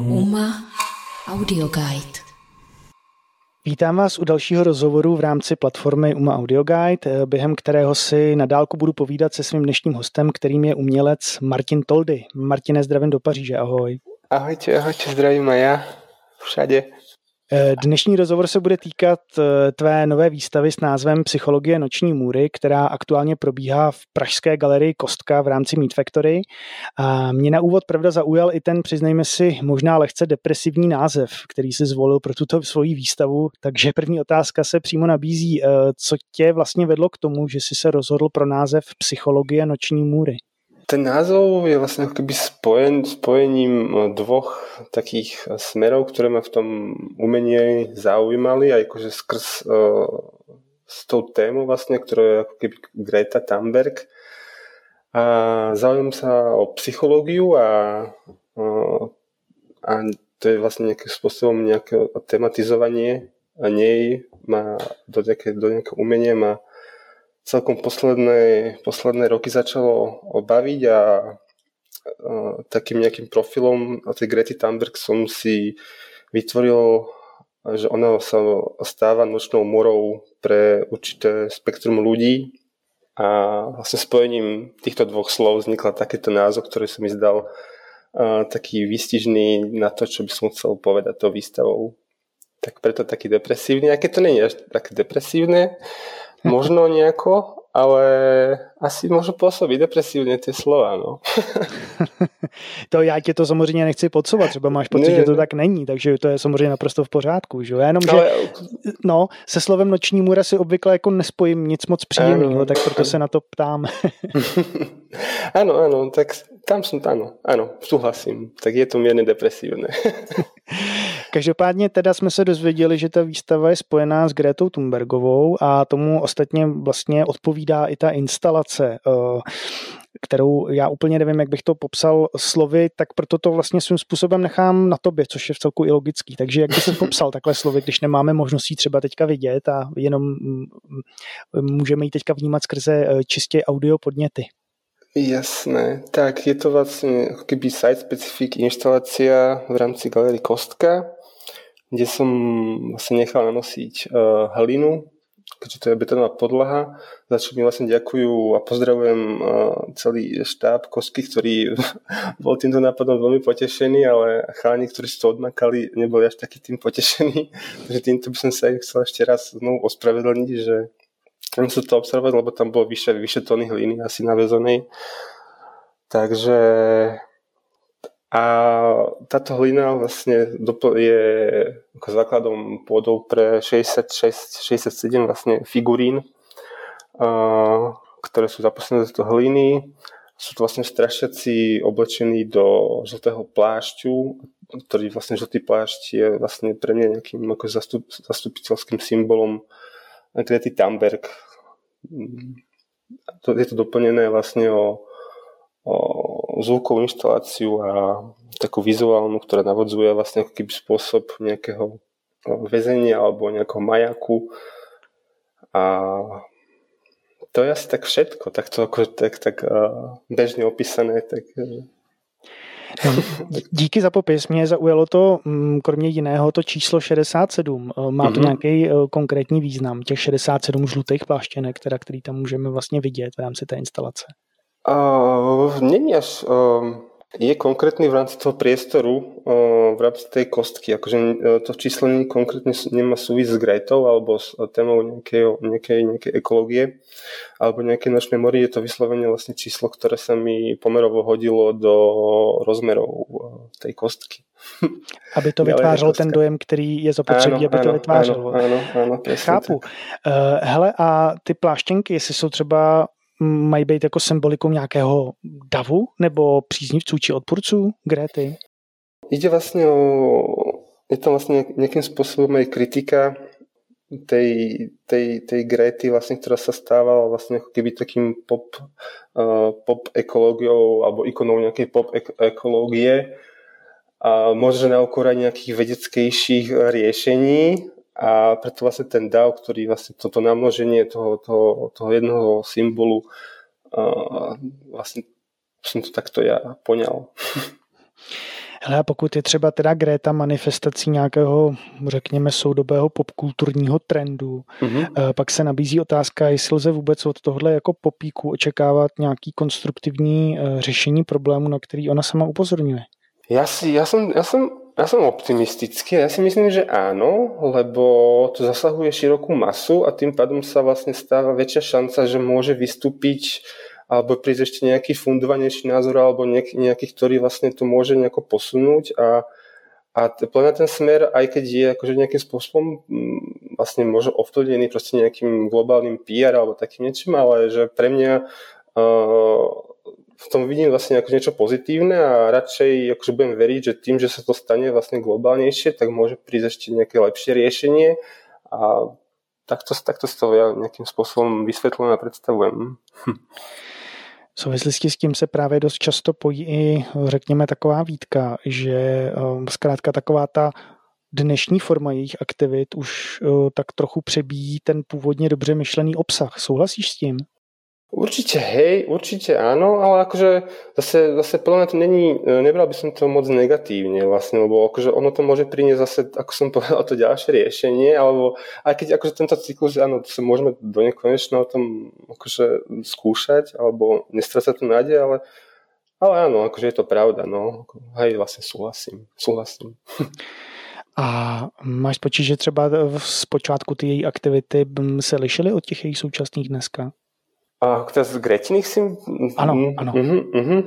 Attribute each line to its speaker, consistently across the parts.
Speaker 1: UMA Audio Guide.
Speaker 2: Vítám vás u dalšího rozhovoru v rámci platformy UMA Audio Guide, během kterého si na dálku budu povídat se svým dnešním hostem, kterým je umělec Martin Toldy. Martine, zdravím do Paříže, ahoj.
Speaker 3: Ahojte, ahojte, zdravím a já všade.
Speaker 2: Eh, dnešní rozhovor se bude týkat eh, tvé nové výstavy s názvem Psychologie noční můry, která aktuálně probíhá v Pražské galerii Kostka v rámci Meat Factory. A mě na úvod pravda zaujal i ten, přiznejme si, možná lehce depresivní název, který si zvolil pro tuto svoji výstavu. Takže první otázka se přímo nabízí. Eh, co tě vlastně vedlo k tomu, že jsi se rozhodl pro název Psychologie noční můry?
Speaker 3: Ten názov je vlastne ako keby spojen, spojením e, dvoch takých e, smerov, ktoré ma v tom umení zaujímali, aj akože skrz uh, s tou témou vlastne, ktorá je ako keby Greta Thunberg. A zaujímam sa o psychológiu a, uh, a to je vlastne nejakým spôsobom nejaké tematizovanie a nej má do, nejaké, do nejakého umenia má celkom posledné, posledné roky začalo baviť a takým nejakým profilom tej Grety Thunberg som si vytvoril, že ona sa stáva nočnou morou pre určité spektrum ľudí a vlastne spojením týchto dvoch slov vznikla takýto názov, ktorý som mi zdal taký výstižný na to, čo by som chcel povedať tou výstavou. Tak preto taký depresívny, a keď to je až tak depresívne, Možno nejako, ale asi můžu působit depresivně ty slova, no.
Speaker 2: to já tě to samozřejmě nechci podsouvat, třeba máš pocit, ne, že to tak není, takže to je samozřejmě naprosto v pořádku, že jo? Jenom, ale... že no, se slovem noční můra si obvykle jako nespojím nic moc příjemného, tak proto ano. se na to ptám.
Speaker 3: ano, ano, tak tam jsem, ano, ano, souhlasím, tak je to mírně depresivné.
Speaker 2: Každopádně teda jsme se dozvěděli, že ta výstava je spojená s Gretou Thunbergovou a tomu ostatně vlastně odpovídá i ta instalace, eh, kterou já úplně nevím, jak bych to popsal slovy, tak proto to vlastně svým způsobem nechám na tobě, což je v celku i logický. Takže jak bych se popsal takhle slovy, když nemáme možnost ji třeba teďka vidět a jenom mm, mm, můžeme ji teďka vnímat skrze eh, čistě audio podněty.
Speaker 3: Jasné, tak je to vlastně keby site-specific inštalácia v rámci galerie Kostka kde som vlastne nechal nanosiť uh, hlinu, keďže to je betonová podlaha, za čo mi vlastne ďakujú a pozdravujem uh, celý štáb Kosky, ktorý bol týmto nápadom veľmi potešený, ale chalani, ktorí si to odmakali, neboli až taký tým potešení. Takže týmto by som sa chcel ešte raz znovu ospravedlniť, že musel to observovať, lebo tam bolo vyššie, vyššie tóny hliny asi navezenej. Takže a táto hlina vlastne je ako základom pôdou pre 66-67 vlastne figurín, ktoré sú zaposlené do hliny. Sú to vlastne strašiaci oblečení do žltého plášťu, ktorý vlastne žltý plášť je vlastne pre mňa nejakým ako zastup, zastupiteľským symbolom Grety Thunberg. Je to doplnené vlastne o o zvukovú inštaláciu a takú vizuálnu, ktorá navodzuje vlastne ako keby spôsob nejakého alebo nejakého majaku. A to je asi tak všetko, tak to ako, tak, tak uh, bežne opísané. Tak, uh.
Speaker 2: Díky za popis. Mě zaujalo to, mm, kromě jiného, to číslo 67. Má to mm-hmm. nějaký konkrétní význam, těch 67 žlutých pláštěnek, teda, který tam můžeme vlastně vidět v rámci té instalace?
Speaker 3: Uh, není až... Uh, je konkrétny v rámci toho priestoru, uh, v rámci tej kostky. Akože uh, to číslo konkrétne nemá súvis s Gretou alebo s uh, témou nejakej, nejakej, nejakej ekológie alebo nejaké nočné mori. Je to vyslovene vlastne číslo, ktoré sa mi pomerovo hodilo do rozmerov tej kostky.
Speaker 2: Aby to vytvářelo ten dojem, který je zapotřebí, aby ano, to vytvářelo.
Speaker 3: Ano, ano, ano,
Speaker 2: Chápu. Uh, hele, a ty pláštěnky, jestli jsou třeba mají být jako symbolikou nějakého davu nebo příznivců či odpůrců Gréty?
Speaker 3: Ide vlastne o... Je to vlastne nejakým spôsobom aj kritika tej, tej, tej Gréty, vlastne, ktorá sa stávala vlastne ako keby takým pop, uh, pop ekológiou alebo ikonou nejakej pop ek- ekológie a možno na nejakých vedeckejších riešení a preto vlastne ten DAO, ktorý vlastne toto namnoženie toho, toho, toho jednoho symbolu uh, vlastne som to takto ja poňal.
Speaker 2: Ale a pokud je třeba teda Greta manifestací nějakého, řekněme, soudobého popkulturního trendu, mm-hmm. pak se nabízí otázka, jestli lze vůbec od tohle jako popíku očekávat nějaký konstruktivní eh, řešení problému, na který ona sama upozorňuje.
Speaker 3: Ja, si, ja, som, ja, som, ja som optimistický. Ja si myslím, že áno, lebo to zasahuje širokú masu a tým pádom sa vlastne stáva väčšia šanca, že môže vystúpiť alebo prísť ešte nejaký fundovanejší názor alebo nejaký, nejaký ktorý vlastne to môže nejako posunúť a, a plne ten smer, aj keď je akože nejakým spôsobom mm, vlastne možno ovplyvnený proste nejakým globálnym PR alebo takým niečím, ale že pre mňa uh, v tom vidím vlastne ako niečo pozitívne a radšej akože budem veriť, že tým, že sa to stane vlastne globálnejšie, tak môže prísť ešte nejaké lepšie riešenie a takto, takto si to ja nejakým spôsobom vysvetľujem a predstavujem. Hm.
Speaker 2: V souvislosti s tím se právě dost často pojí i, řekněme, taková výtka, že um, zkrátka taková ta dnešní forma jejich aktivit už uh, tak trochu přebíjí ten původně dobře myšlený obsah. Souhlasíš s tím?
Speaker 3: Určite hej, určite áno, ale akože zase, zase podľa mňa to není, e, nebral by som to moc negatívne vlastne, lebo akože ono to môže priniesť zase, ako som povedal, to ďalšie riešenie, alebo aj keď akože tento cyklus, áno, to sa môžeme do nekonečna o tom akože skúšať, alebo nestrácať tu nádej, ale, ale áno, akože je to pravda, no. Hej, vlastne súhlasím, súhlasím.
Speaker 2: A máš pocit, že třeba z počátku ty její aktivity se lišily od těch jejich současných dneska?
Speaker 3: A teraz z Gretiných si...
Speaker 2: Áno, áno. Uh-huh,
Speaker 3: uh-huh.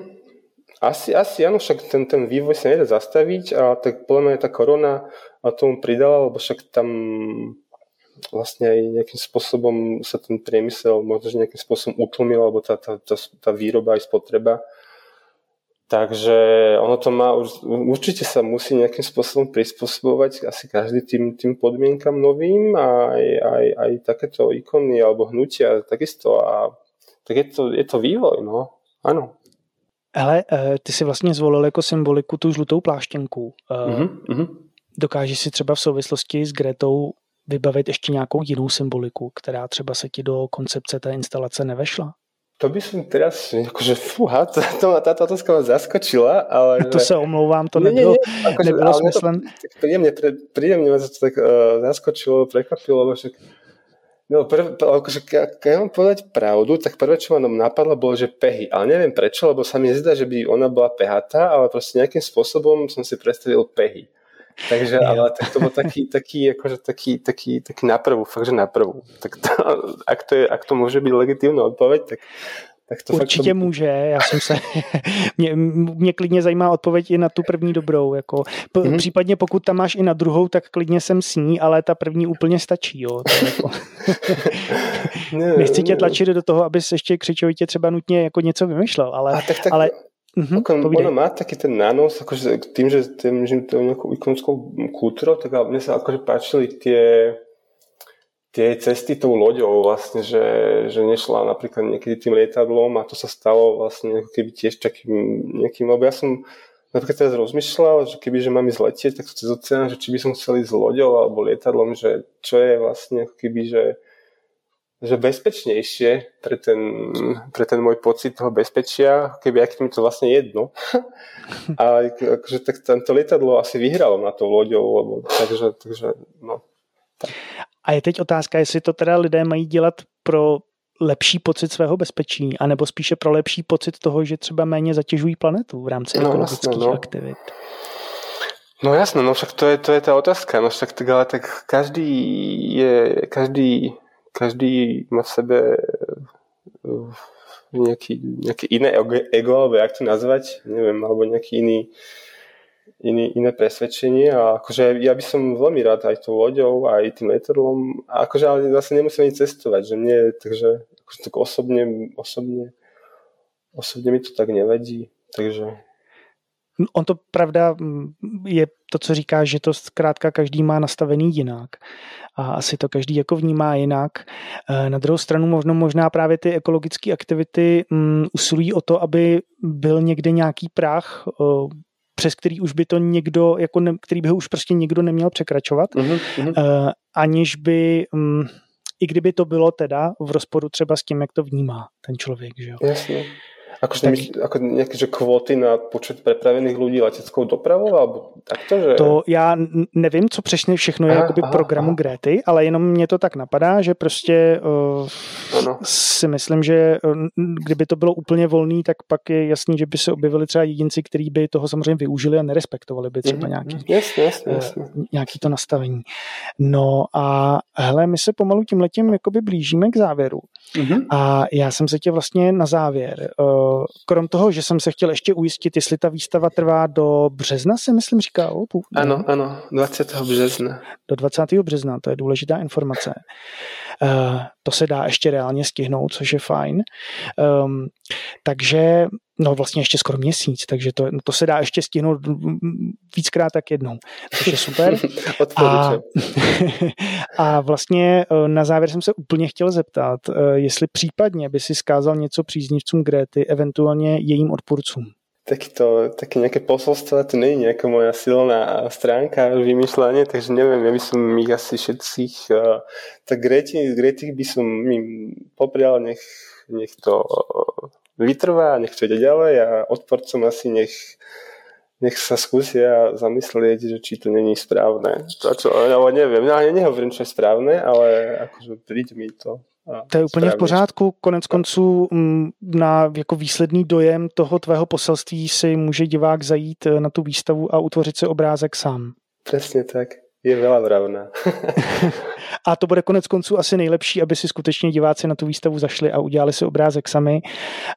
Speaker 3: Asi, asi áno, však ten, ten vývoj sa nedá zastaviť a tak podľa mňa tá korona tomu pridala, lebo však tam vlastne aj nejakým spôsobom sa ten priemysel možno že nejakým spôsobom utlmil, alebo tá, tá, tá, tá výroba aj spotreba. Takže ono to má, určite sa musí nejakým spôsobom prispôsobovať asi každý tým, tým podmienkam novým a aj, aj, aj takéto ikony alebo hnutia takisto a tak je to, je to vývoj, no. Ano.
Speaker 2: Ale eh, ty si vlastně zvolil jako symboliku tu žlutou pláštěnku. Mm-hmm. Dokážeš si třeba v souvislosti s Gretou vybavit ještě nějakou jinou symboliku, která třeba se ti do koncepce té instalace nevešla?
Speaker 3: To by som teraz, akože fúha, to, táto otázka ma zaskočila, ale...
Speaker 2: To že... sa omlouvám, to nebylo, nie, nie, akože, nebylo smyslem.
Speaker 3: To, príjemne, príjemne ma to tak uh, zaskočilo, prekvapilo, lebo však No, prv, akože, keď mám povedať pravdu, tak prvé, čo ma napadlo, bolo, že pehy. Ale neviem prečo, lebo sa mi nezdá, že by ona bola pehatá, ale proste nejakým spôsobom som si predstavil pehy. Takže, ale tak to bol taký, taký, akože taký, taký, taký na prvú, fakt, že na prvú. Tak to, ak, to je, ak to môže byť legitívna odpoveď, tak tak to
Speaker 2: Určitě
Speaker 3: fakt...
Speaker 2: může, já jsem se, mě, mě klidně zajímá odpověď i na tu první dobrou, jako, p- mm-hmm. případně pokud tam máš i na druhou, tak klidně jsem s ní, ale ta první úplně stačí, jo. Jako... ne, Nechci tě tlačit do toho, abys ještě křičovitě třeba nutně jako něco vymyšlel, ale,
Speaker 3: A tak, tak, ale Mm-hmm, ako, ono má taký ten nános, akože tým, že tým, že to nejakou ikonickou kultúrou, tak mne sa akože páčili tie tie cesty tou loďou vlastne, že, že nešla napríklad niekedy tým lietadlom a to sa stalo vlastne ako keby tiež takým nejakým, lebo ja som napríklad teraz rozmýšľal, že keby že mám ísť letieť, tak cez oceán, že či by som chcel ísť loďou alebo lietadlom, že čo je vlastne ako keby, že, že bezpečnejšie pre ten, pre ten môj pocit toho bezpečia, keby ak mi to vlastne jedno. a akože tak tento lietadlo asi vyhralo na tou loďou, lebo takže, takže no.
Speaker 2: A je teď otázka, jestli to teda lidé mají dělat pro lepší pocit svého bezpečí, anebo spíše pro lepší pocit toho, že třeba méně zatěžují planetu v rámci no, ekologických jasné, no. aktivit.
Speaker 3: No jasné, no však to je, to je tá otázka, no však tak, ale tak každý je, každý, každý má v sebe eh, nejaký, nejaké iné ego, alebo jak to nazvať, neviem, alebo nejaký iný iný, iné presvedčenie a akože ja by som veľmi rád aj tou loďou, aj tým letadlom, a akože ale zase nemusím ani cestovať, že mne, takže akože tak osobne, osobne, osobne mi to tak nevadí, takže...
Speaker 2: On to pravda je to, co říká, že to zkrátka každý má nastavený jinak a asi to každý jako vnímá jinak. E, na druhou stranu možno, možná právě ty ekologické aktivity um, usilují o to, aby byl někde nějaký práh, přes který už by to někdo, jako ne, který by ho už prostě někdo neměl překračovat, uh-huh, uh, aniž by, um, i kdyby to bylo teda v rozporu třeba s tím, jak to vnímá ten člověk. Že jo?
Speaker 3: Jasně. Akože tak... ako nejaké že kvóty na počet prepravených ľudí leteckou dopravou, alebo takto, že...
Speaker 2: To já nevím, co přesně všechno je aha, jakoby aha, programu aha. Grety, ale jenom mě to tak napadá, že prostě uh, si myslím, že uh, kdyby to bylo úplně volný, tak pak je jasný, že by se objevili třeba jedinci, kteří by toho samozřejmě využili a nerespektovali by třeba mm-hmm. nějaký,
Speaker 3: jasně, jasně, jasně.
Speaker 2: Uh, nějaký to nastavení. No a hele, my se pomalu tím letím jakoby blížíme k závěru. Mm-hmm. A já jsem se tě vlastně na závěr, uh, krom toho, že jsem se chtěl ještě ujistit, jestli ta výstava trvá do března, si myslím říkal.
Speaker 3: Ano, ano, 20. března.
Speaker 2: Do 20. března, to je důležitá informace. Uh, to se dá ještě reálně stihnout, což je fajn. Um, takže, no vlastně ještě skoro měsíc, takže to, no to se dá ještě stihnout víckrát tak jednou, což je super.
Speaker 3: a,
Speaker 2: a vlastně eh, na závěr jsem se úplně chtěl zeptat, eh, jestli případně by si skázal něco příznivcům Gréty, eventuálně jejím odpůrcům
Speaker 3: takýto, také nejaké posolstvo, to nie je nejaká moja silná stránka vymýšľanie, takže neviem, ja by som ich asi všetkých, uh, tak Greti, Greti by som im poprial, nech, nech to vytrvá, nech to ide ďalej a odporcom asi nech, nech sa skúsia zamyslieť, že či to není správne. To, čo, ale neviem, ja nehovorím, čo je správne, ale akože príď mi to
Speaker 2: to je úplně v pořádku. Konec konců mm, na jako výsledný dojem toho tvého poselství si může divák zajít eh, na tu výstavu a utvořit si obrázek sám.
Speaker 3: Přesně tak. Je veľa vravná.
Speaker 2: a to bude konec konců asi nejlepší, aby si skutečně diváci na tu výstavu zašli a udělali si obrázek sami.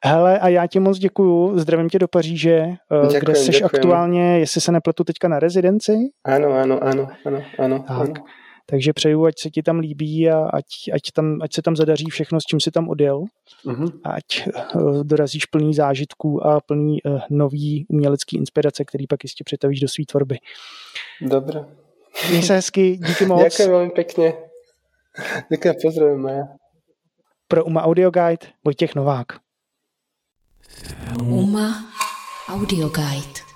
Speaker 2: Hele, a já ti moc děkuju, zdravím tě do Paříže, eh, děkujem, kde jsi aktuálně, jestli se nepletu teďka na rezidenci?
Speaker 3: Ano, ano, ano, ano, ano.
Speaker 2: Tak. ano. Takže přeju, ať se ti tam líbí a ať, ať, tam, ať se tam zadaří všechno, s čím si tam odjel. Mm-hmm. Ať uh, dorazíš plný zážitků a plný uh, nový umělecký inspirace, který pak jistě přetavíš do své tvorby.
Speaker 3: Dobré.
Speaker 2: Měj se hezky, díky moc.
Speaker 3: Děkuji velmi pěkně. Děkuji, pozdravím, Maja.
Speaker 2: Pro UMA Audio Guide Vojtěch Novák.
Speaker 1: UMA Audio Guide.